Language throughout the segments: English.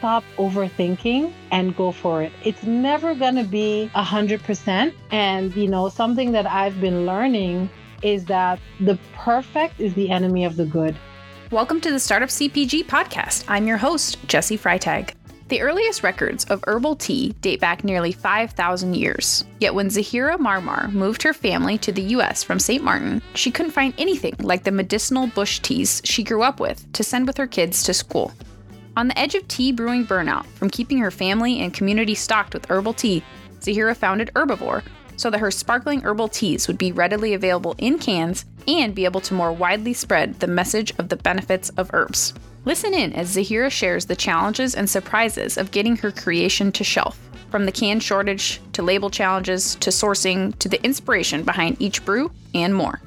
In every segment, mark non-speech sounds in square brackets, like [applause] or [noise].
stop overthinking and go for it. It's never going to be 100%. And, you know, something that I've been learning is that the perfect is the enemy of the good. Welcome to the Startup CPG podcast. I'm your host, Jessi Freitag. The earliest records of herbal tea date back nearly 5,000 years. Yet when Zahira Marmar moved her family to the US from St. Martin, she couldn't find anything like the medicinal bush teas she grew up with to send with her kids to school. On the edge of tea brewing burnout from keeping her family and community stocked with herbal tea, Zahira founded Hrbvor so that her sparkling herbal teas would be readily available in cans and be able to more widely spread the message of the benefits of herbs. Listen in as Zahira shares the challenges and surprises of getting her creation to shelf. From the can shortage to label challenges to sourcing to the inspiration behind each brew and more.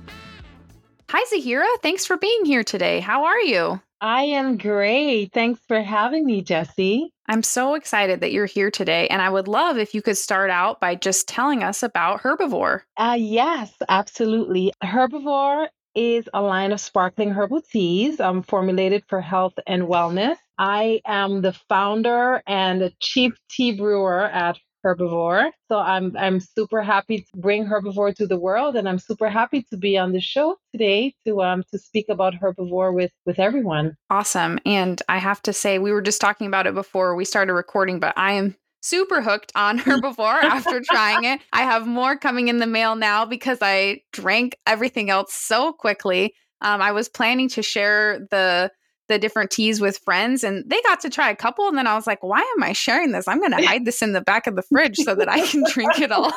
Hi, Zahira. Thanks for being here today. How are you? I am great. Thanks for having me, Jessi. I'm so excited that you're here today. And I would love if you could start out by just telling us about Hrbvor. Uh, yes, absolutely. Hrbvor is a line of sparkling herbal teas um, formulated for health and wellness. I am the founder and chief tea brewer at Hrbvor. So I'm I'm super happy to bring Hrbvor to the world, and I'm super happy to be on the show today to um to speak about Hrbvor with with everyone. Awesome, and I have to say we were just talking about it before we started recording, but I am super hooked on Hrbvor [laughs] after trying it. I have more coming in the mail now because I drank everything else so quickly. Um, I was planning to share the the different teas with friends and they got to try a couple and then I was like, why am I sharing this? I'm going to hide this in the back of the fridge so that I can [laughs] drink it all.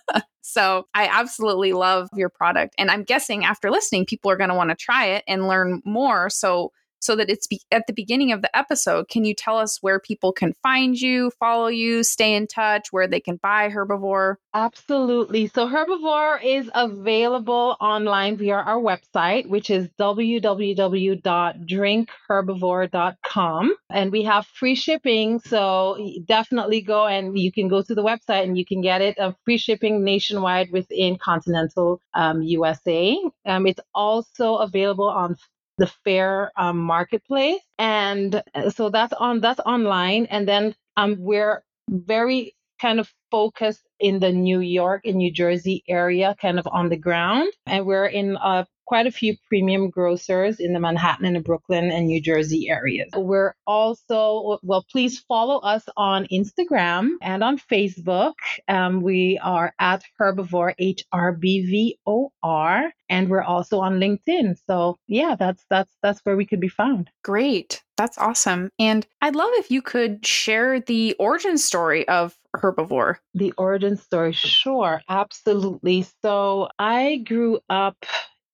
[laughs] so, I absolutely love your product and I'm guessing after listening people are going to want to try it and learn more. So, so that it's be- at the beginning of the episode. Can you tell us where people can find you, follow you, stay in touch, where they can buy Hrbvor? Absolutely. So, Hrbvor is available online via our website, which is www.drinkhrbvor.com. And we have free shipping. So, definitely go and you can go to the website and you can get it uh, free shipping nationwide within continental um, USA. Um, it's also available on the Faire um, marketplace and uh, so that's on that's online and then um, we're very kind of focused in the new york and new jersey area kind of on the ground and we're in a quite a few premium grocers in the Manhattan and the Brooklyn and New Jersey areas. We're also, well, please follow us on Instagram and on Facebook. Um, we are at Hrbvor, H R B V O R, and we're also on LinkedIn. So yeah, that's that's that's where we could be found. Great. That's awesome. And I'd love if you could share the origin story of Hrbvor. The origin story, sure, absolutely. So I grew up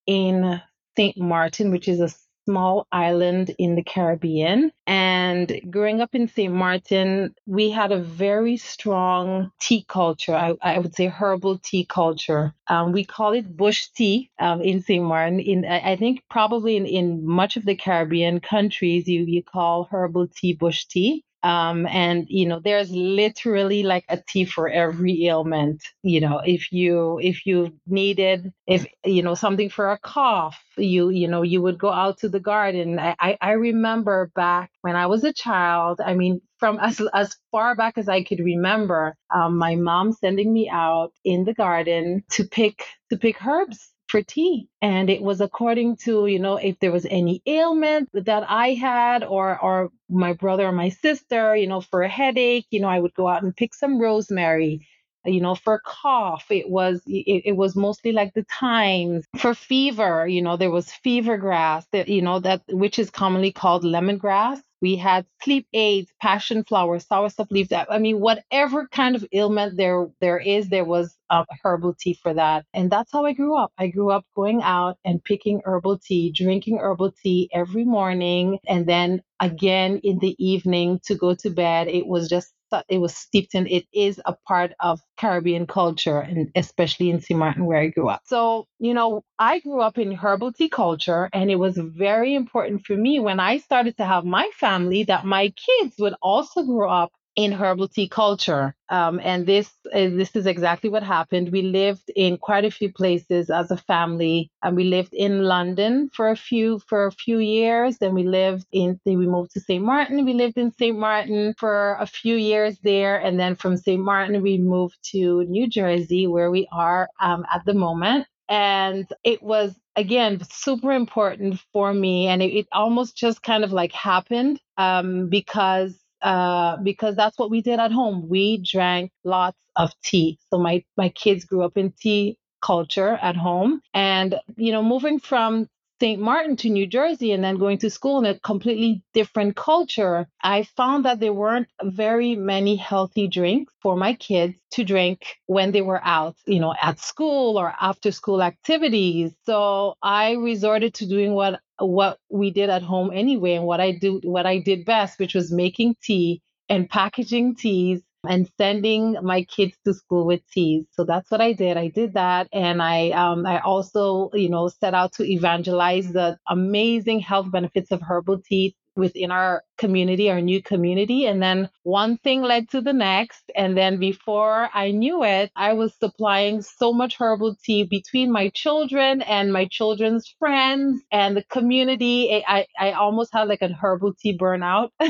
in St. Martin, which is a small island in the Caribbean. And growing up in St. Martin, we had a very strong tea culture. I, I would say herbal tea culture. Um, we call it bush tea um, in St. Martin. In I think probably in, in much of the Caribbean countries, you you call herbal tea bush tea. Um, and you know, there's literally like a tea for every ailment. You know, if you if you needed if you know something for a cough, you you know you would go out to the garden. I I remember back when I was a child. I mean, from as as far back as I could remember, um, my mom sending me out in the garden to pick to pick herbs for tea. And it was according to you know if there was any ailment that i had or or my brother or my sister you know for a headache you know i would go out and pick some rosemary you know for a cough. It was it, it was mostly like the times for fever you know there was fever grass that you know that which is commonly called lemongrass we had sleep aids, passion flower, soursop. That I mean, whatever kind of ailment there there is, there was a herbal tea for that. And that's how I grew up. I grew up going out and picking herbal tea, drinking herbal tea every morning, and then again in the evening to go to bed. It was just it was steeped in it is a part of Caribbean culture and especially in St. Martin where I grew up. So, you know, I grew up in herbal tea culture and it was very important for me when I started to have my family that my kids would also grow up in herbal tea culture. Um, and this uh, this is exactly what happened. We lived in quite a few places as a family, and we lived in London for a few for a few years. Then we lived in we moved to St. Martin. We lived in St. Martin for a few years there, and then from St. Martin we moved to New Jersey, where we are um, at the moment. And it was again super important for me, and it, it almost just kind of like happened um, because uh, because that's what we did at home. We drank lots of tea. So my my kids grew up in tea culture at home, and you know, moving from St. Martin to New Jersey and then going to school in a completely different culture, I found that there weren't very many healthy drinks for my kids to drink when they were out, you know, at school or after school activities. So I resorted to doing what what we did at home anyway and what I do what I did best, which was making tea and packaging teas and sending my kids to school with teas. So that's what I did. I did that, and I um, I also you know set out to evangelize the amazing health benefits of herbal tea within our community, our new community. And then one thing led to the next. And then before I knew it, I was supplying so much herbal tea between my children and my children's friends and the community. I, I almost had like a herbal tea burnout. [laughs]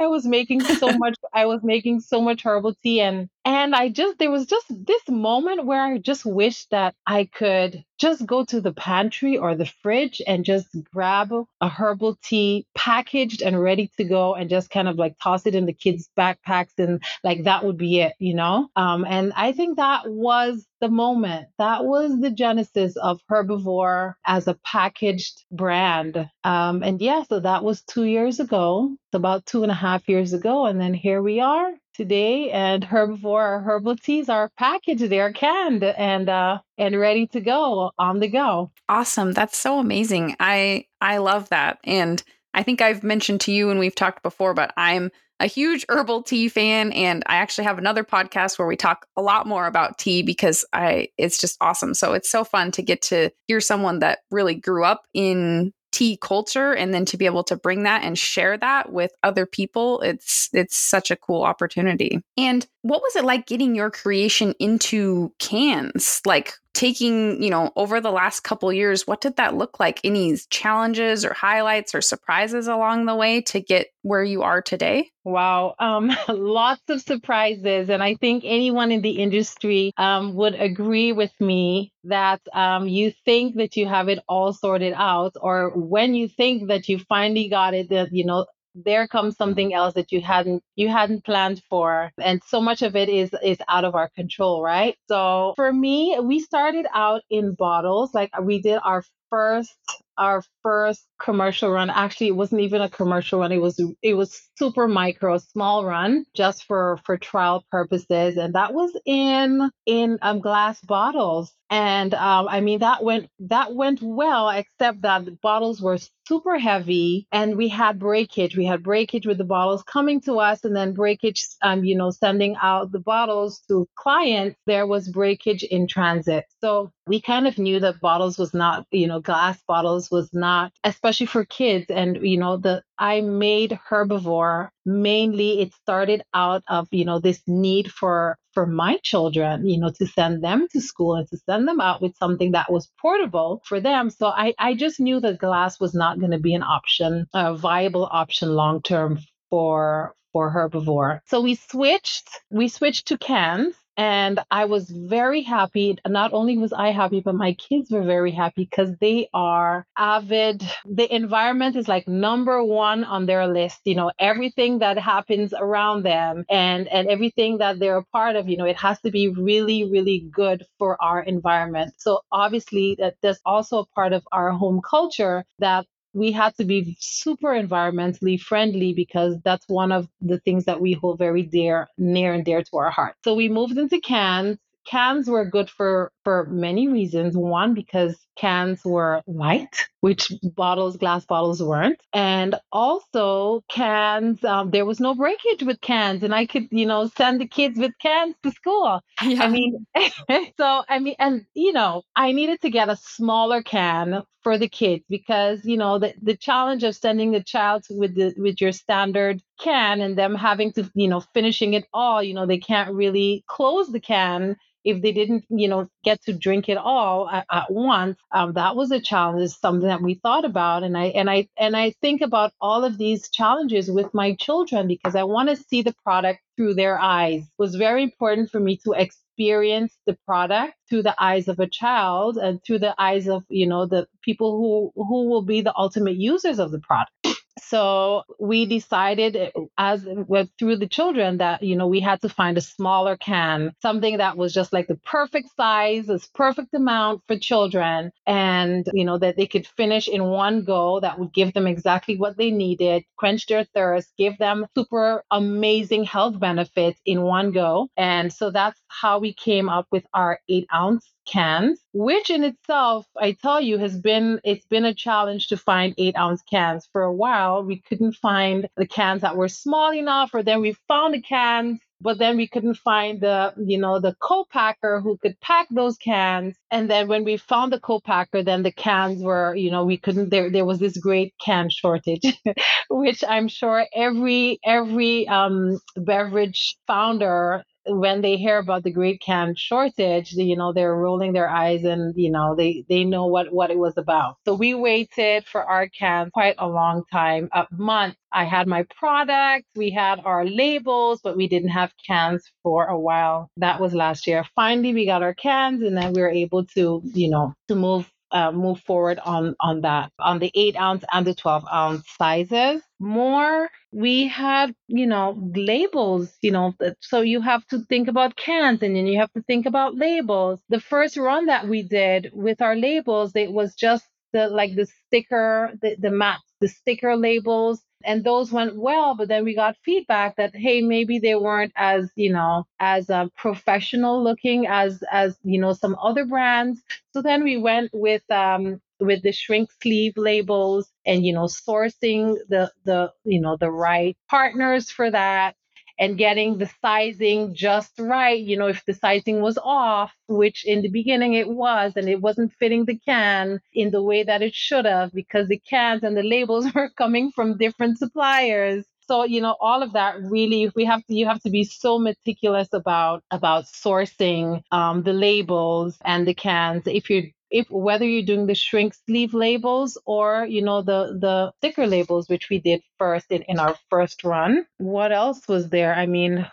I was making so [laughs] much I was making so much herbal tea and and I just there was just this moment where I just wished that I could just go to the pantry or the fridge and just grab a herbal tea packaged and ready to go and just kind of like toss it in the kids' backpacks and like that would be it, you know? Um, and I think that was the moment. That was the genesis of Hrbvor as a packaged brand. Um, and yeah, so that was two years ago. It's about two and a half years ago. And then here we are today and Hrbvor herbal teas are packaged they're canned and uh and ready to go on the go awesome that's so amazing i i love that and i think i've mentioned to you and we've talked before but i'm a huge herbal tea fan and I actually have another podcast where we talk a lot more about tea because I it's just awesome. So it's so fun to get to hear someone that really grew up in tea culture and then to be able to bring that and share that with other people it's it's such a cool opportunity and what was it like getting your creation into cans? Like taking you know over the last couple years what did that look like? Any challenges or highlights or surprises along the way to get where you are today? Wow um, [laughs] lots of surprises and i think anyone in the industry um, would agree with me that um, you think that you have it all sorted out or when you think that you finally got it that you know there comes something else that you hadn't you hadn't planned for and so much of it is is out of our control right? So for me we started out in bottles like we did our first our first commercial run. Actually it wasn't even a commercial run it was it was super micro small run just for for trial purposes and that was in in um, glass bottles and um, i mean that went that went well except that the bottles were super heavy and we had breakage. We had breakage with the bottles coming to us and then breakage um, you know sending out the bottles to clients. There was breakage in transit. So we kind of knew that bottles was not you know glass bottles was not especially for kids. And you know the i made Hrbvor mainly it started out of you know this need for for my children you know to send them to school and to send them out with something that was portable for them. So i i just knew that glass was not going to be an option a viable option long term for for Hrbvor so we switched we switched to cans and I was very happy. Not only was I happy, but my kids were very happy because they are avid. The environment is like number one on their list. You know, everything that happens around them and, and everything that they're a part of, you know, it has to be really, really good for our environment. So obviously that there's also a part of our home culture that we had to be super environmentally friendly because that's one of the things that we hold very dear, near and dear to our heart. So we moved into cans. Cans were good for for many reasons. One, because cans were light, which bottles, glass bottles weren't. And also cans, um, there was no breakage with cans. And I could, you know, send the kids with cans to school. Yeah. I mean, [laughs] so, I mean, and, you know, I needed to get a smaller can for the kids because you know the, the challenge of sending the child with the with your standard can and them having to you know finishing it all you know they can't really close the can if they didn't, you know, get to drink it all at, at once, um, that was a challenge. It's something that we thought about, and I and I and I think about all of these challenges with my children because I want to see the product through their eyes. It was very important for me to experience the product through the eyes of a child and through the eyes of you know the people who who will be the ultimate users of the product so we decided eh, as with through the children that you know we had to find a smaller can something that was just like the perfect size this perfect amount for children and you know that they could finish in one go that would give them exactly what they needed quench their thirst give them super amazing health benefits in one go. And so that's how we came up with our eight ounce cans, which in itself, I tell you, has been it's been a challenge to find eight ounce cans. For a while, we couldn't find the cans that were small enough, or then we found the cans but then we couldn't find the you know the co-packer who could pack those cans and then when we found the co-packer then the cans were you know we couldn't there there was this great can shortage [laughs] which i'm sure every every um beverage founder when they hear about the great can shortage, you know, they're rolling their eyes and, you know, they, they know what, what it was about. So we waited for our cans quite a long time, a month. I had my product, we had our labels, but we didn't have cans for a while. That was last year. Finally, we got our cans and then we were able to, you know, to move uh, move forward on on that on the eight ounce and the 12 ounce sizes more. We had you know labels you know so you have to think about cans and then you have to think about labels. The first run that we did with our labels it was just the like the sticker the, the mats the sticker labels and those went well but then we got feedback that hey maybe they weren't as you know as uh, professional looking as as you know some other brands. So then we went with um with the shrink sleeve labels and you know sourcing the the you know the right partners for that and getting the sizing just right. You know, if the sizing was off, which in the beginning it was, and it wasn't fitting the can in the way that it should have because the cans and the labels [laughs] were coming from different suppliers so you know all of that really we have to you have to be so meticulous about about sourcing um, the labels and the cans if you're if whether you're doing the shrink sleeve labels or you know the the thicker labels which we did first in, in our first run what else was there i mean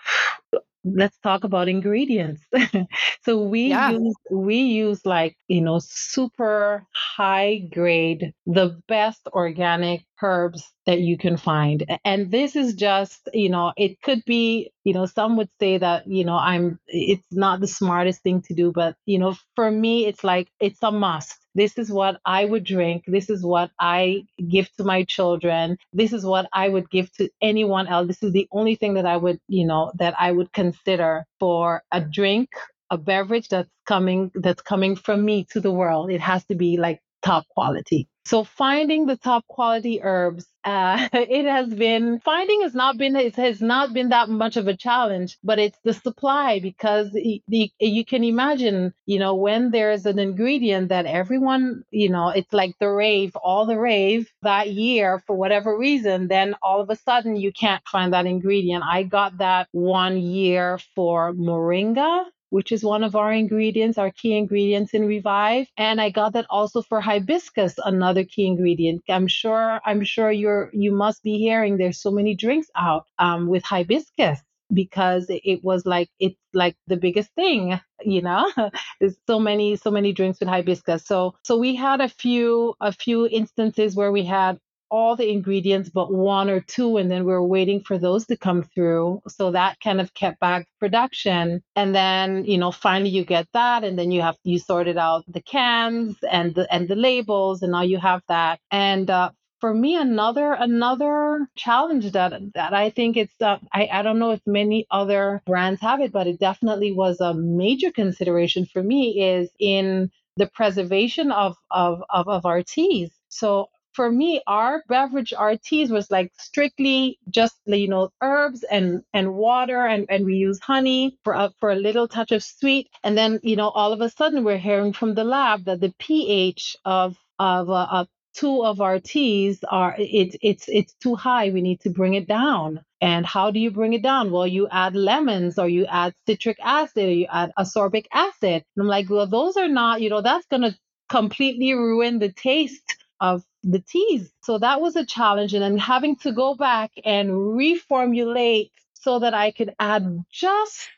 [sighs] let's talk about ingredients. [laughs] so we yeah. use we use like, you know, super high grade, the best organic herbs that you can find. And this is just, you know, it could be, you know, some would say that, you know, I'm it's not the smartest thing to do, but you know, for me it's like it's a must this is what I would drink. This is what I give to my children. This is what I would give to anyone else. This is the only thing that I would, you know, that I would consider for a drink, a beverage that's coming that's coming from me to the world. It has to be like top quality. So finding the top quality herbs, uh, [laughs] it has been finding has not been it has not been that much of a challenge, but it's the supply because the, the, you can imagine, you know, when there's an ingredient that everyone, you know, it's like the rave, all the rave that year for whatever reason, then all of a sudden you can't find that ingredient. I got that one year for moringa which is one of our ingredients, our key ingredients in Revive. And I got that also for hibiscus, another key ingredient. I'm sure, I'm sure you're, you must be hearing there's so many drinks out um, with hibiscus because it was like it's like the biggest thing you know [laughs] there's so many so many drinks with hibiscus so so we had a few a few instances where we had all the ingredients but one or two and then we are waiting for those to come through. So that kind of kept back production. And then you know finally you get that and then you have you sorted out the cans and the and the labels and now you have that. And uh, for me another another challenge that that I think it's uh, I I don't know if many other brands have it, but it definitely was a major consideration for me is in the preservation of of of, of our teas. So for me, our beverage, our teas was like strictly just you know herbs and and water, and and we use honey for a, for a little touch of sweet, and then you know all of a sudden we're hearing from the lab that the pH of of, uh, of two of our teas are it's it's it's too high. We need to bring it down. And how do you bring it down? Well, you add lemons or you add citric acid or you add ascorbic acid. And I'm like, well, those are not, you know, that's gonna completely ruin the taste of the teas. So that was a challenge. And then having to go back and reformulate so that I could add just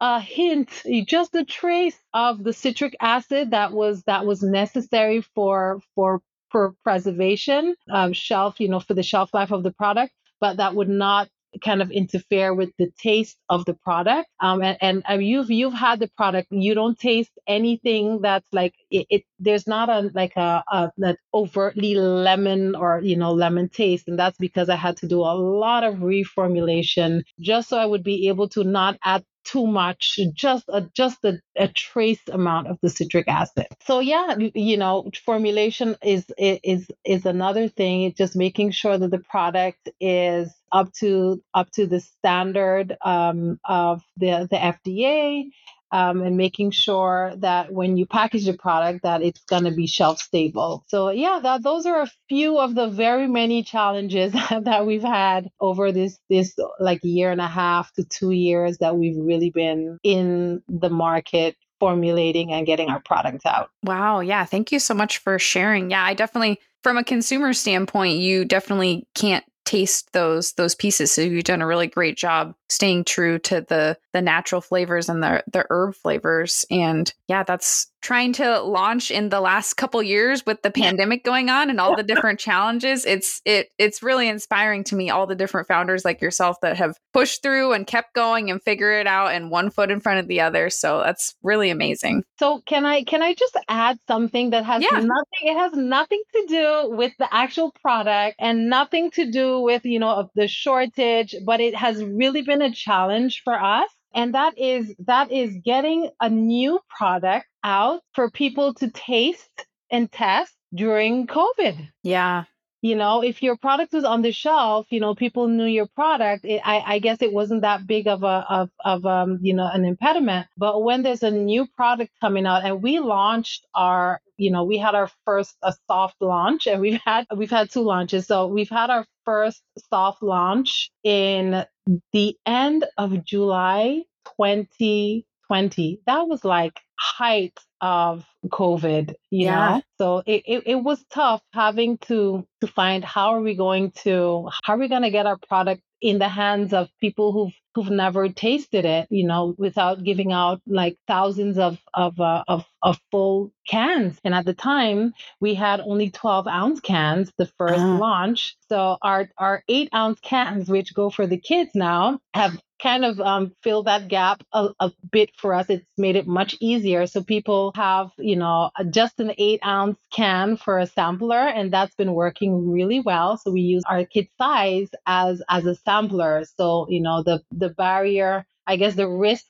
a hint, just a trace of the citric acid that was that was necessary for for for preservation, um, shelf, you know, for the shelf life of the product, but that would not kind of interfere with the taste of the product. Um, and, and uh, you've you've had the product, you don't taste anything that's like it. it there's not a like a, a that overtly lemon or you know lemon taste, and that's because I had to do a lot of reformulation just so I would be able to not add too much, just a, just a, a, trace amount of the citric acid. So yeah, you know, formulation is is is another thing. Just making sure that the product is up to up to the standard um, of the the FDA um, and making sure that when you package the product that it's going to be shelf stable. So yeah that, those are a few of the very many challenges [laughs] that we've had over this this like year and a half to two years that we've really been in the market formulating and getting our product out. Wow. Yeah. Thank you so much for sharing. Yeah i definitely from a consumer standpoint you definitely can't taste those those pieces. So you've done a really great job staying true to the the natural flavors and the the herb flavors. And yeah, that's trying to launch in the last couple years with the pandemic going on and all the different challenges. It's it it's really inspiring to me all the different founders like yourself that have pushed through and kept going and figure it out and one foot in front of the other. So that's really amazing. So can I can I just add something that has yeah. nothing it has nothing to do with the actual product and nothing to do with, you know, of the shortage, but it has really been a challenge for us and that is that is getting a new product out for people to taste and test during covid. Yeah. You know if your product was on the shelf you know people knew your product it, I, I guess it wasn't that big of a of, of um you know an impediment. But when there's a new product coming out and we launched our you know we had our first a soft launch and we've had we've had two launches. So we've had our first soft launch in the end of july 2020 that was like height of COVID, you yeah. know? So it, it, it, was tough having to to find how are we going to how are we gonna get our product in the hands of people who've who've never tasted it, you know, without giving out like thousands of of uh, of, of full cans. And at the time, we had only 12 ounce cans, the 1st uh-huh. launch. So our our eight ounce cans, which go for the kids now, have kind of um, filled that gap a, a, bit for us. It's made it much easier. So people have, you know, just an eight ounce can for a sampler, and that's been working really well. So we use our kit size as as a sampler. So you know the the barrier, I guess the risk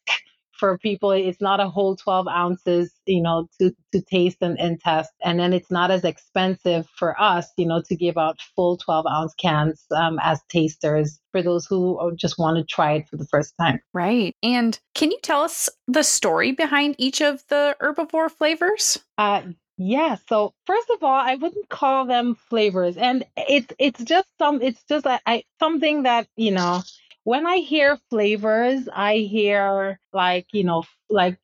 for people it's not a whole 12 ounces you know to to taste and, and test. And then it's not as expensive for us you know to give out full 12 ounce cans um, as tasters for those who just want to try it for the first time. Right. And can you tell us the story behind each of the Hrbvor flavors? Uh yeah. So first of all, I wouldn't call them flavors, and it's it's just some it's just a, I, something that you know when I hear flavors, I hear like, you know, like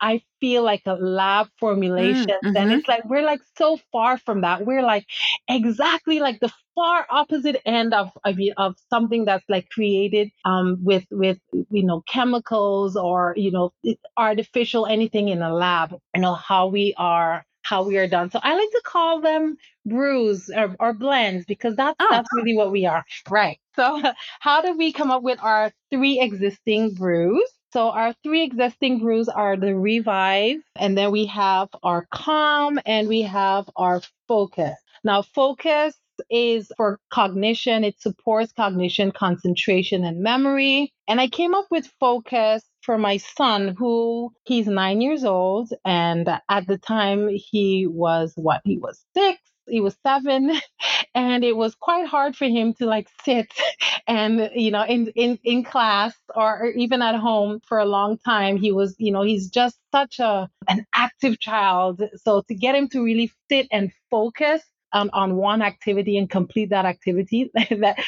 I feel like a lab formulation. Mm, mm-hmm. And it's like we're like so far from that. We're like exactly like the far opposite end of of, of something that's like created um, with with you know chemicals or you know artificial anything in a lab. You know how we are how we are done. So I like to call them brews or, or blends because that's oh. that's really what we are. Right. So [laughs] how do we come up with our three existing brews? So our three existing brews are the Revive, and then we have our Calm, and we have our Focus. Now, Focus is for cognition. It supports cognition, concentration, and memory. And I came up with focus for my son, who he's nine years old. And at the time, he was what? He was six he was seven and it was quite hard for him to like sit [laughs] and you know in in in class or even at home for a long time he was you know he's just such a an active child so to get him to really sit and focus on, on one activity and complete that activity [laughs] that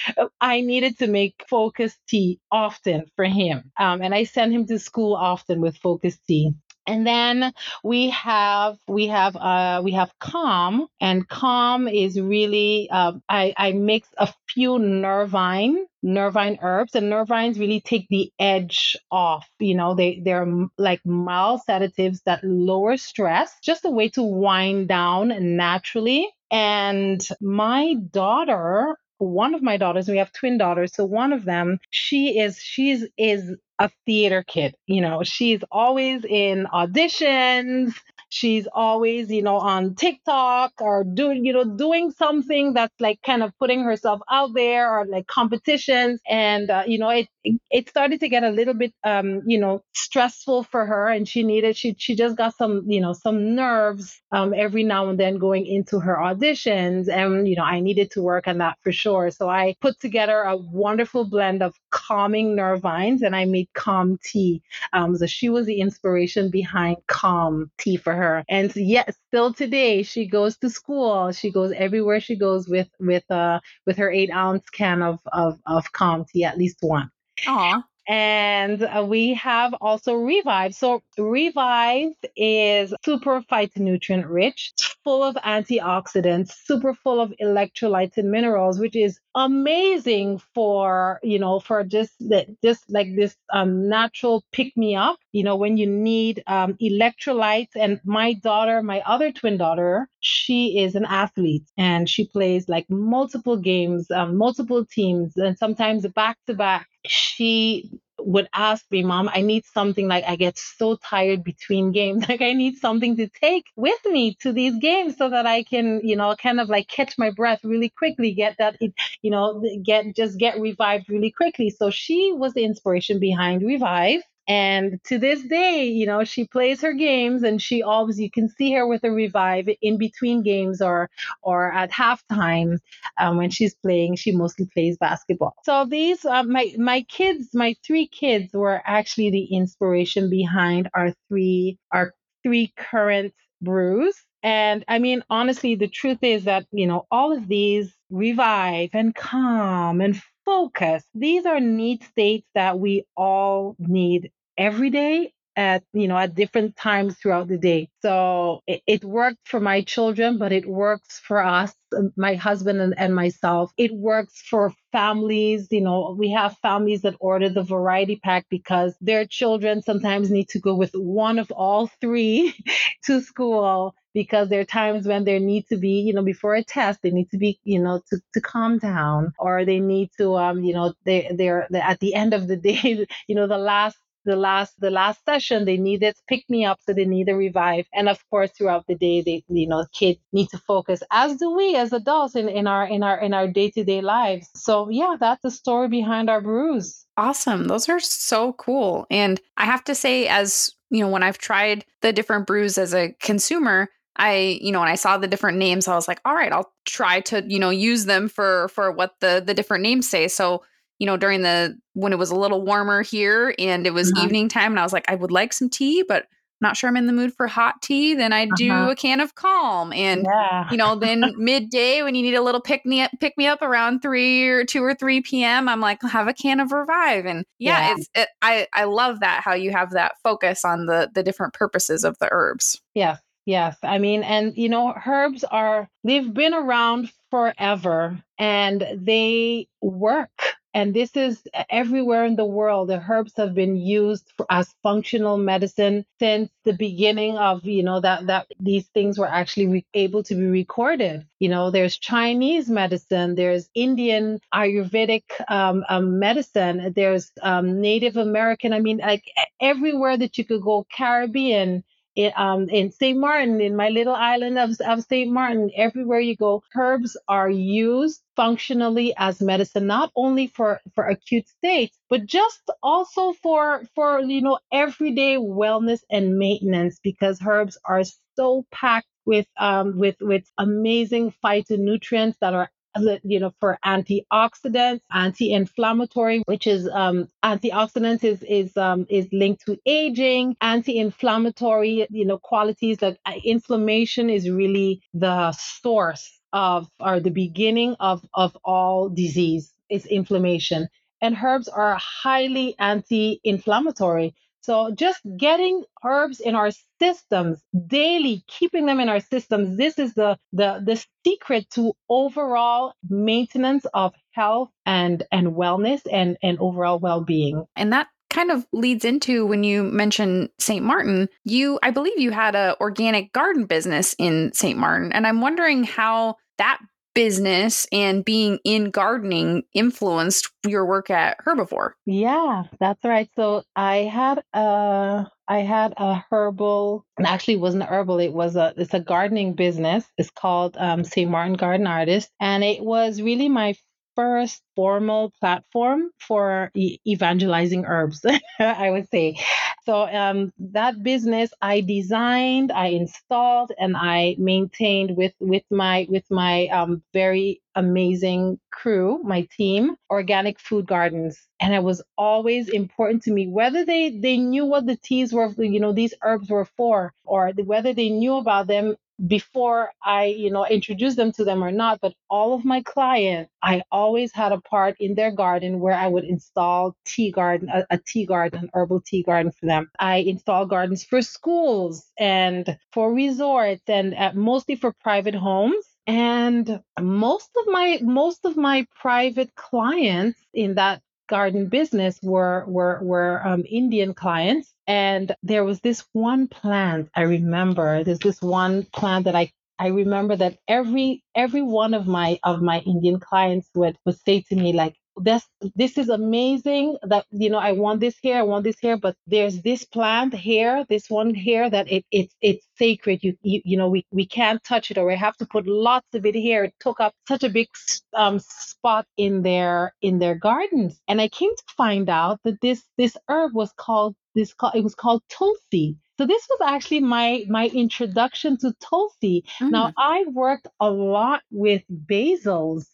I needed to make focus tea often for him. Um, and I sent him to school often with focus tea. And then we have we have uh, we have calm, and calm is really uh, I, I mix a few nervine nervine herbs, and nervines really take the edge off. You know, they they're like mild sedatives that lower stress, just a way to wind down naturally. And my daughter one of my daughters we have twin daughters so one of them she is she's is a theater kid you know? She's always in auditions she's always you know on tiktok or doing you know doing something that's like kind of putting herself out there or like competitions. And uh, you know it it started to get a little bit um you know stressful for her and she needed she she just got some you know some nerves um every now and then going into her auditions and you know I needed to work on that for sure. So I put together a wonderful blend of calming nervines and I made calm tea. Um so she was the inspiration behind calm tea for her and yet still today she goes to school she goes everywhere she goes with with uh with her eight ounce can of of, of calm tea at least one Aw. And uh, we have also Revive. So Revive is super phytonutrient rich, full of antioxidants, super full of electrolytes and minerals, which is amazing for, you know, for just that, just like this um, natural pick me up, you know, when you need um, electrolytes. And my daughter, my other twin daughter, she is an athlete and she plays like multiple games, um, multiple teams, and sometimes back to back she would ask me, Mom, I need something like I get so tired between games. [laughs] Like I need something to take with me to these games so that I can, you know, kind of like catch my breath really quickly, get that, you know, get just get revived really quickly. So she was the inspiration behind Revive. And to this day, you know, she plays her games and she always, you can see her with a revive in between games or, or at halftime um, when she's playing. She mostly plays basketball. So these, uh, my, my kids, my three kids were actually the inspiration behind our three, our three current brews. And I mean, honestly, the truth is that, you know, all of these revive and calm and focus, these are need states that we all need every day at you know at different times throughout the day. So it, it, worked for my children but it works for us my husband and, and myself. It works for families you know we have families that order the variety pack because their children sometimes need to go with one of all three [laughs] to school because there are times when there need to be, you know, before a test, they need to be, you know, to, to calm down or they need to, um, you know, they, they're, they're at the end of the [laughs] day, you know, the last the last the last session they need this pick me up so they need a revive. And of course throughout the day they you know kids need to focus as do we as adults in, in our in our in our day-to-day lives. So yeah that's the story behind our brews. Awesome. Those are so cool. And i have to say as you know when i've tried the different brews as a consumer I, you know, when I saw the different names, I was like, all right, I'll try to, you know, use them for for what the the different names say. So you know, during the when it was a little warmer here and it was uh-huh. evening time, and I was like, I would like some tea, but not sure I'm in the mood for hot tea, then I do uh-huh. a can of calm. And yeah. you know, then midday when you need a little pick me up, pick me up around three or two or three p.m., I'm like, have a can of Revive. And yeah, yeah. it's it, I I love that how you have that focus on the the different purposes of the herbs. Yes, yes. I mean, and you know, herbs are they've been around forever and they work and this is everywhere in the world. The herbs have been used for, as functional medicine since the beginning of, you know, that, that these things were actually re- able to be recorded. You know, there's Chinese medicine, there's Indian Ayurvedic um, um, medicine, there's um, Native American. I mean, like everywhere that you could go, Caribbean, um, in St. Martin, in my little island of, of St. Martin, everywhere you go, herbs are used functionally as medicine, not only for, for acute states, but just also for, for, you know, everyday wellness and maintenance because herbs are so packed with um, with with amazing phytonutrients that are you know, for antioxidants, anti-inflammatory, which is um, antioxidants is is um, is linked to aging. Anti-inflammatory, you know, qualities like uh, inflammation is really the source of or the beginning of of all disease is inflammation. And herbs are highly anti-inflammatory. So just getting herbs in our systems daily, keeping them in our systems, this is the the the secret to overall maintenance of health and and wellness and and overall well-being. And that kind of leads into when you mention St. Martin, you I believe you had a organic garden business in St. Martin and I'm wondering how that business and being in gardening influenced your work at Hrbvor. Yeah, that's right. So I had a I had a herbal, and actually it wasn't herbal. It was a it's a gardening business. It's called um, St. Martin Garden Artist, and it was really my first formal platform for e- evangelizing herbs, [laughs] I would say. So um, that business I designed, I installed, and I maintained with with my with my um, very amazing crew, my team, organic food gardens, and it was always important to me whether they they knew what the teas were, you know, these herbs were for, or whether they knew about them before I, you know, introduced them to them or not, but all of my clients, I always had a part in their garden where I would install tea garden, a, a tea garden, an herbal tea garden for them. I install gardens for schools and for resorts and uh, mostly for private homes. And most of my most of my private clients in that garden business were were were um, Indian clients, and there was this one plant I remember. There's this one plant that I I remember that every every one of my of my Indian clients would would say to me like, this this is amazing that you know i want this here i want this here but there's this plant here this one here that it, it it's sacred you, you you know we we can't touch it or we have to put lots of it here it took up such a big um, spot in their in their gardens and i came to find out that this this herb was called this it was called tulsi so this was actually my my introduction to Tulsi. Mm. Now I worked a lot with basils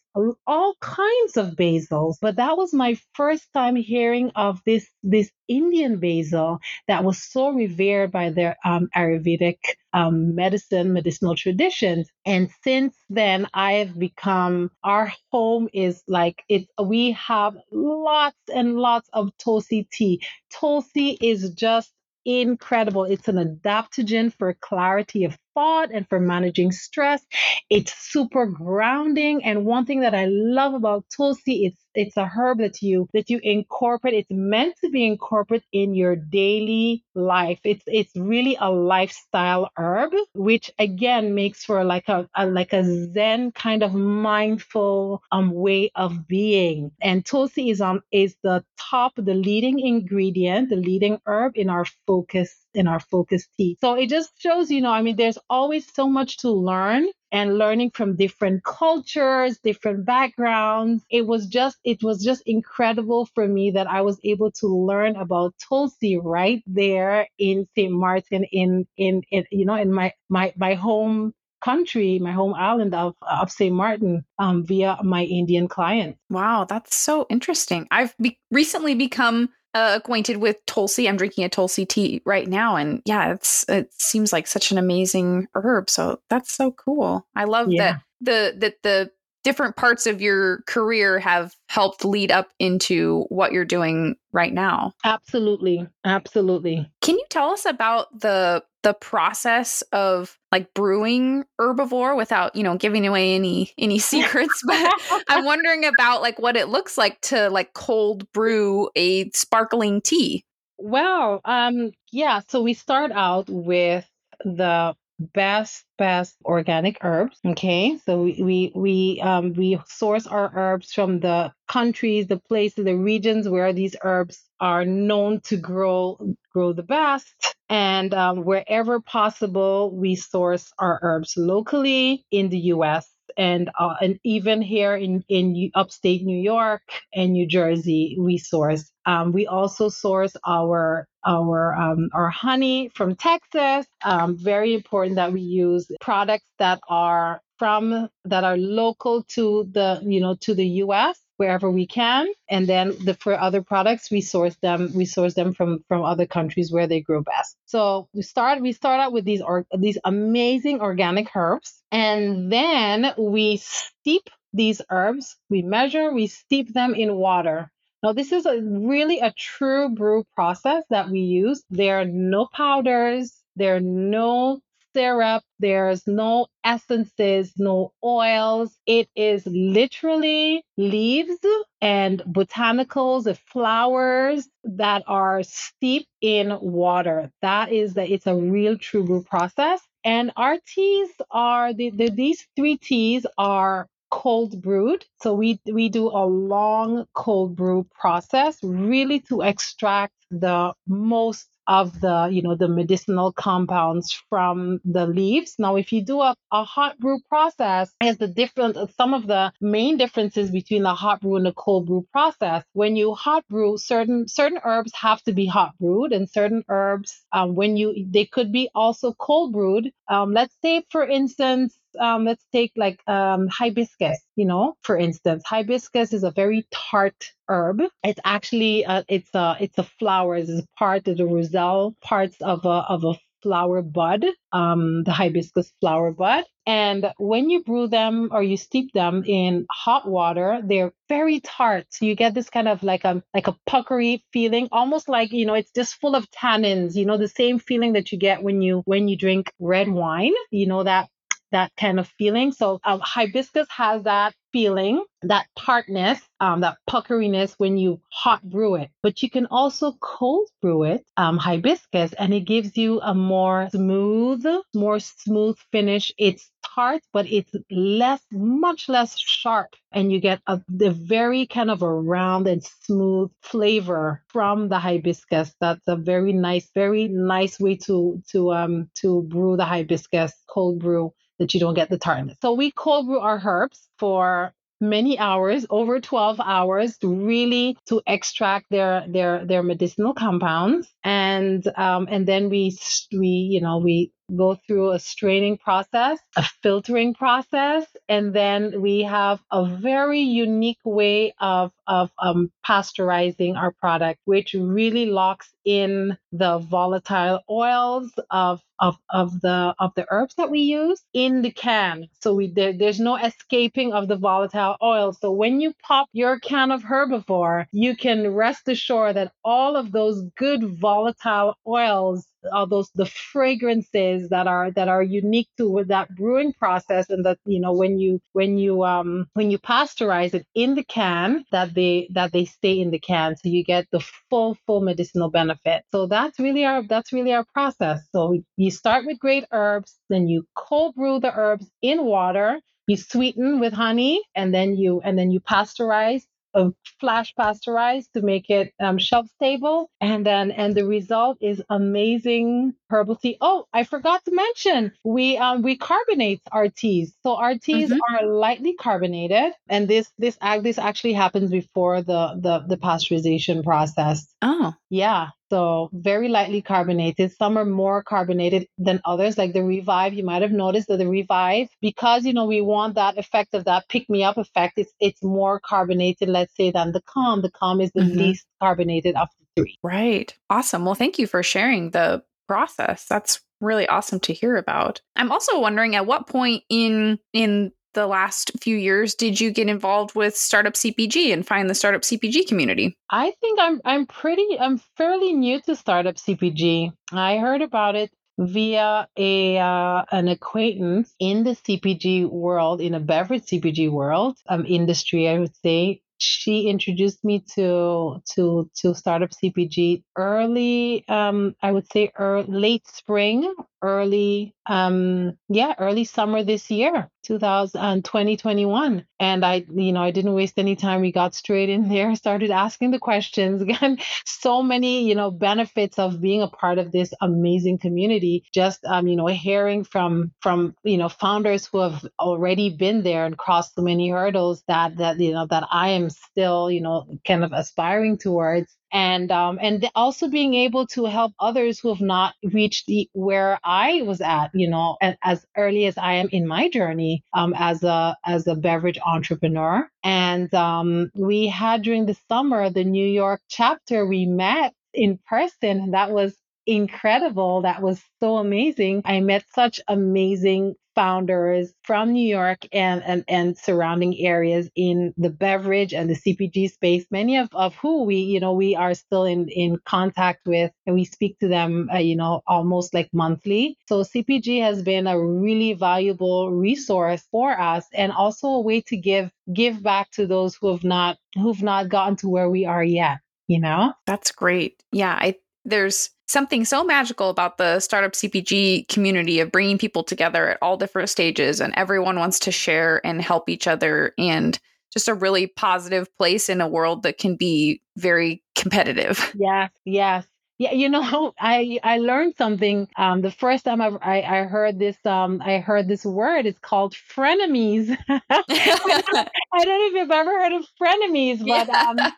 all kinds of basils, but that was my first time hearing of this this Indian basil that was so revered by their um, Ayurvedic um, medicine, medicinal traditions. And since then, I've become our home is like it. We have lots and lots of Tulsi tea. Tulsi is just incredible. It's an adaptogen for clarity of thought and for managing stress. It's super grounding. And one thing that I love about Tulsi, it's it's a herb that you that you incorporate. It's meant to be incorporated in your daily life. It's it's really a lifestyle herb, which again makes for like a, a like a Zen kind of mindful um way of being. And Tulsi is on is the top, the leading ingredient, the leading herb in our focus in our focus tea. So it just shows, you know, I mean, there's always so much to learn and learning from different cultures, different backgrounds. It was just, it was just incredible for me that I was able to learn about Tulsi right there in St. Martin in, in, in, you know, in my, my, my home country, my home island of, of St. Martin, um, via my Indian client. Wow, that's so interesting. I've be- recently become uh, acquainted with Tulsi. I'm drinking a Tulsi tea right now, and yeah, it's it seems like such an amazing herb. So that's so cool. I love yeah. that the that the different parts of your career have helped lead up into what you're doing right now. Absolutely. Absolutely. Can you tell us about the the process of like brewing Hrbvor without you know giving away any any secrets [laughs] but i'm [laughs] wondering about like what it looks like to like cold brew a sparkling tea. Well um yeah so we start out with the best best organic herbs. Okay, so we we we, um, we source our herbs from the countries, the places, the regions where these herbs are known to grow grow the best. And um, wherever possible, we source our herbs locally in the U.S and uh, and even here in in upstate New York and New Jersey, we source. Um, we also source our our um, our honey from Texas. Um, very important that we use products that are from that are local to the you know to the U.S wherever we can. And then the, for other products we source them we source them from from other countries where they grow best. So we start we start out with these or, these amazing organic herbs. And then we steep these herbs. We measure we steep them in water. Now, this is a really a true brew process that we use. There are no powders, there are no syrup, there's no essences, no oils. It is literally leaves and botanicals, and flowers that are steeped in water. That is that it's a real true brew process. And our teas are the, the, these three teas are cold brewed. So we we do a long cold brew process really to extract the most of the you know the medicinal compounds from the leaves. Now if you do a, a hot brew process is the different some of the main differences between the hot brew and the cold brew process. When you hot brew certain certain herbs have to be hot brewed and certain herbs um, when you they could be also cold brewed. Um, let's say for instance um, let's take like um, hibiscus, you know, for instance, hibiscus is a very tart herb. It's actually uh, it's a it's a flower. It's part of the roselle parts of a of a flower bud, um, the hibiscus flower bud. And when you brew them or you steep them in hot water, they're very tart. So you get this kind of like a like a puckery feeling, almost like you know it's just full of tannins. You know the same feeling that you get when you when you drink red wine. You know that that kind of feeling. So um, hibiscus has that feeling, that tartness, um, that puckeriness when you hot brew it. But you can also cold brew it, um, hibiscus, and it gives you a more smooth, more smooth finish. It's tart, but it's less, much less sharp, and you get a the very kind of a round and smooth flavor from the hibiscus. That's a very nice, very nice way to to um to brew the hibiscus cold brew that you don't get the tartness. So we cold brew our herbs for many hours, over 12 hours, really to extract their their their medicinal compounds, and um, and then we we you know we go through a straining process, a filtering process, and then we have a very unique way of of um, pasteurizing our product, which really locks in the volatile oils of of, of the of the herbs that we use in the can. So we there, there's no escaping of the volatile oils. So when you pop your can of Hrbvor, you can rest assured that all of those good volatile oils all those the fragrances that are that are unique to that brewing process and that you know when you when you um when you pasteurize it in the can that they that they stay in the can so you get the full full medicinal benefit. So that's really our that's really our process. So you start with great herbs then you cold brew the herbs in water you sweeten with honey and then you and then you pasteurize of flash pasteurized to make it um, shelf stable. And then and the result is amazing herbal tea. Oh i forgot to mention we um we carbonate our teas. So our teas mm-hmm. are lightly carbonated. And this this this actually happens before the the the pasteurization process. Oh. Yeah so very lightly carbonated. Some are more carbonated than others, like the Revive. You might have noticed that the Revive, because you know we want that effect of that pick me up effect, it's it's more carbonated, let's say, than the Calm. The Calm is the mm-hmm. least carbonated of the three. Right. Awesome. Well, thank you for sharing the process. That's really awesome to hear about. I'm also wondering at what point in in the last few years did you get involved with startup cpg and find the startup cpg community? I think i'm i'm pretty i'm fairly new to startup cpg i heard about it via a uh, an acquaintance in the cpg world in a beverage cpg world um, industry i would say. She introduced me to to to startup CPG early, um, I would say early, late spring, early, um, yeah, early summer this year, 2000, 2021. And I, you know, I didn't waste any time. We got straight in there, [laughs] started asking the questions. Again, [laughs] so many, you know, benefits of being a part of this amazing community. Just, um, you know, hearing from, from, you know, founders who have already been there and crossed so many hurdles that, that, you know, that I am still, you know, kind of aspiring towards and um, and also being able to help others who have not reached the, where I was at, you know, as early as I am in my journey um, as a as a beverage entrepreneur. And um, we had during the summer the New York chapter. We met in person, that was incredible. That was so amazing. I met such amazing founders from New York and, and, and surrounding areas in the beverage and the CPG space, many of, of who we, you know, we are still in, in contact with and we speak to them, uh, you know, almost like monthly. So CPG has been a really valuable resource for us and also a way to give, give back to those who have not, who've not gotten to where we are yet you know that's great yeah i there's something so magical about the startup CPG community of bringing people together at all different stages and everyone wants to share and help each other and just a really positive place in a world that can be very competitive. [laughs] Yes, yes. Yeah, you know, [laughs] I I learned something. Um, the first time I, I, I heard this um I heard this word. It's called frenemies. [laughs] I don't know if you've ever heard of frenemies, but yeah. um,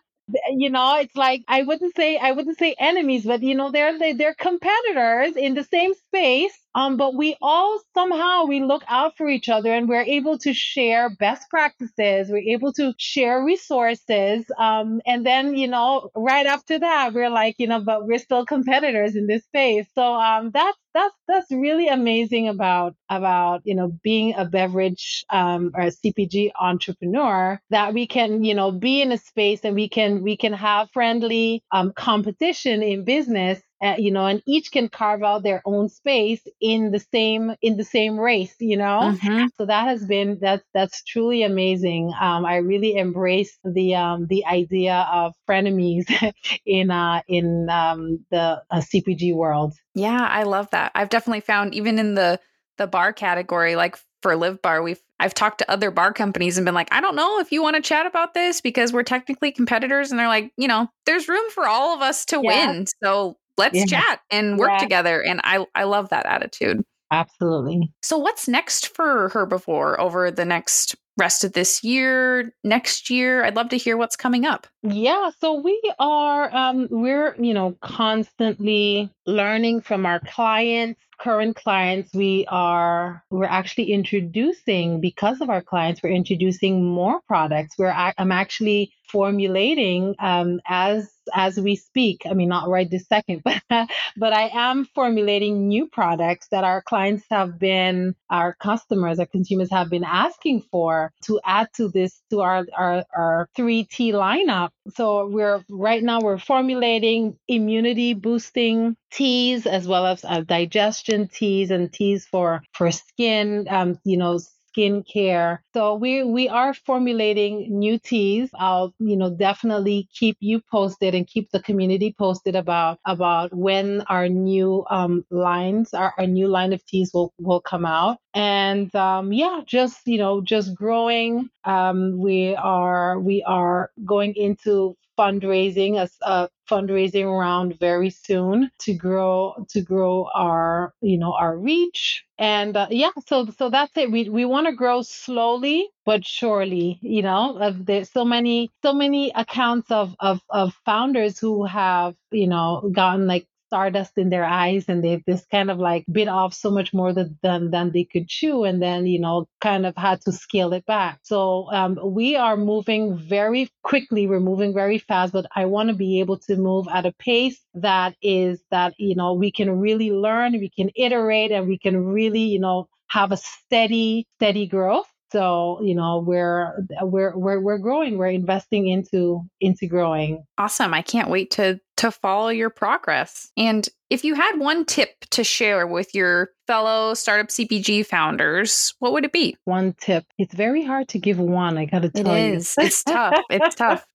you know it's like i wouldn't say i wouldn't say enemies but you know they're they're competitors in the same space um, but we all somehow we look out for each other and we're able to share best practices. We're able to share resources. Um, and then, you know, right after that, we're like, you know, but we're still competitors in this space. So um, that's that's that's really amazing about about you know being a beverage um, or a CPG entrepreneur that we can you know be in a space and we can we can have friendly um, competition in business uh, you know, and each can carve out their own space in the same in the same race, you know. Mm-hmm. So that has been that's that's truly amazing. Um, I really embrace the um, the idea of frenemies [laughs] in uh, in um, the uh, CPG world. Yeah, I love that. I've definitely found even in the the bar category, like for Live Bar, we've I've talked to other bar companies and been like, I don't know if you want to chat about this because we're technically competitors, and they're like, you know, there's room for all of us to yeah. win. So let's yeah. chat and work yeah. together. And I I love that attitude. Absolutely. So what's next for Hrbvor over the next rest of this year, next year? I'd love to hear what's coming up. Yeah, so we are um we're, you know, constantly learning from our clients current clients we are we're actually introducing because of our clients we're introducing more products we're i'm actually formulating um, as as we speak. I mean, not right this second, [laughs] but but I am formulating new products that our clients have been, our customers, our consumers have been asking for to add to this to our our, our three T lineup. So we're right now we're formulating immunity boosting teas as well as uh, digestion teas and teas for for skin. Um, you know, skincare. So we we are formulating new teas. I'll you know definitely keep you posted and keep the community posted about about when our new um, lines, our, our new line of teas will will come out. And um, yeah, just you know just growing. Um, we are we are going into fundraising a, a, fundraising round very soon to grow to grow our you know our reach. And uh, yeah so so that's it. We we want to grow slowly but surely you know there's so many so many accounts of of of founders who have you know gotten like stardust in their eyes and they've just kind of like bit off so much more than, than, they could chew and then, you know, kind of had to scale it back. So um, we are moving very quickly. We're moving very fast, but I want to be able to move at a pace that is that, you know, we can really learn, we can iterate and we can really, you know, have a steady, steady growth so you know we're we're we're we're growing we're investing into into growing awesome i can't wait to to follow your progress. And if you had one tip to share with your fellow startup cpg founders what would it be? One tip. It's very hard to give one i gotta tell it is. you it's tough. It's [laughs] tough.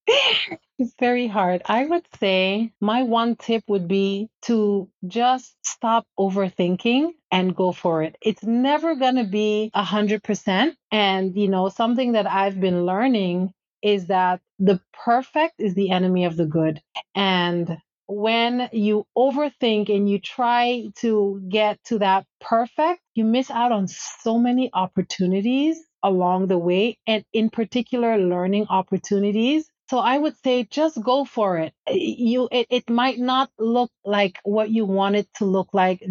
It's very hard. I would say my one tip would be to just stop overthinking and go for it. It's never going to be a hundred percent. And, you know, something that I've been learning is that the perfect is the enemy of the good. And when you overthink and you try to get to that perfect, you miss out on so many opportunities along the way, and in particular, learning opportunities. So I would say just go for it. You, it, it might not look like what you want it to look like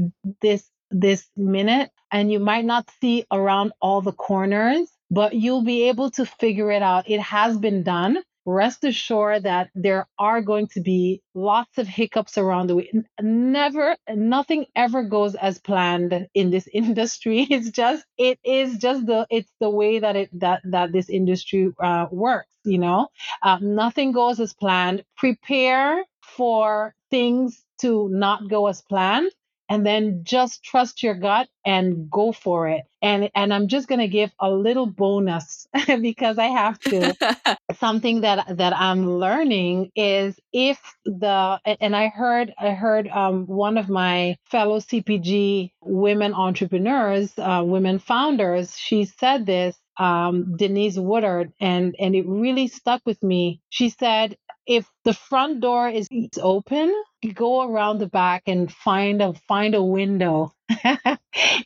this this minute, and you might not see around all the corners, but you'll be able to figure it out. It has been done rest assured that there are going to be lots of hiccups around the way. Never, nothing ever goes as planned in this [laughs] industry. It's just, it is just the, it's the way that it, that, that this industry uh, works, you know, uh, nothing goes as planned. Prepare for things to not go as planned and then just trust your gut and go for it. And and I'm just going to give a little bonus [laughs] because I have to. [laughs] Something that that I'm learning is if the and I heard I heard um, one of my fellow CPG women entrepreneurs, uh, women founders, she said this um, Denise Woodard, and and it really stuck with me. She said, if the front door is open, go around the back and find a find a window. [laughs]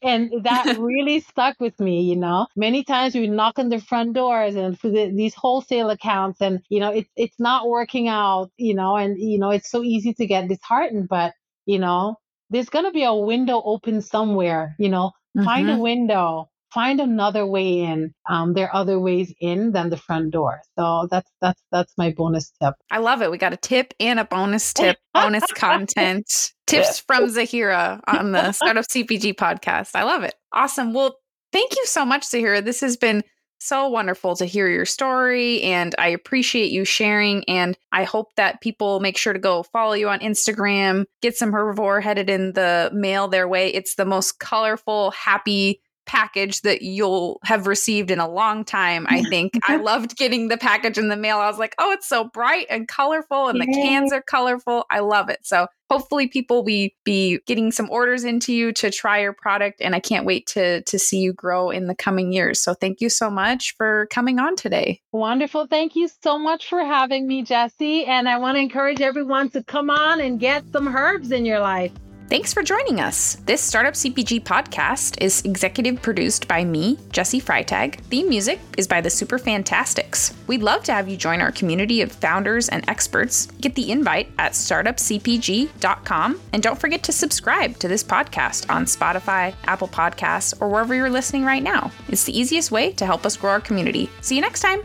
and that [laughs] really stuck with me, you know. Many times we knock on the front doors and for the, these wholesale accounts and you know it's it's not working out, you know, and you know it's so easy to get disheartened, but you know, there's going to be a window open somewhere, you know. Mm-hmm. Find a mm-hmm. window find another way in. Um, there are other ways in than the front door. So that's that's that's my bonus tip. I love it. We got a tip and a bonus [laughs] tip, bonus content, tips from Zahira on the Startup CPG podcast. I love it. Awesome. Well, thank you so much, Zahira. This has been so wonderful to hear your story and I appreciate you sharing and I hope that people make sure to go follow you on Instagram, get some Hrbvor headed in the mail their way. It's the most colorful, happy package that you'll have received in a long time. I [laughs] think I loved getting the package in the mail. I was like, oh, it's so bright and colorful, and Yay. the cans are colorful. I love it. So hopefully people will be getting some orders into you to try your product and i can't wait to to see you grow in the coming years so thank you so much for coming on today wonderful thank you so much for having me Jessi. and i want to encourage everyone to come on and get some herbs in your life Thanks for joining us. This Startup CPG podcast is executive produced by me, Jessi Freitag. Theme music is by the Super Fantastics. We'd love to have you join our community of founders and experts. Get the invite at startupcpg.com. And don't forget to subscribe to this podcast on Spotify, Apple Podcasts, or wherever you're listening right now. It's the easiest way to help us grow our community. See you next time.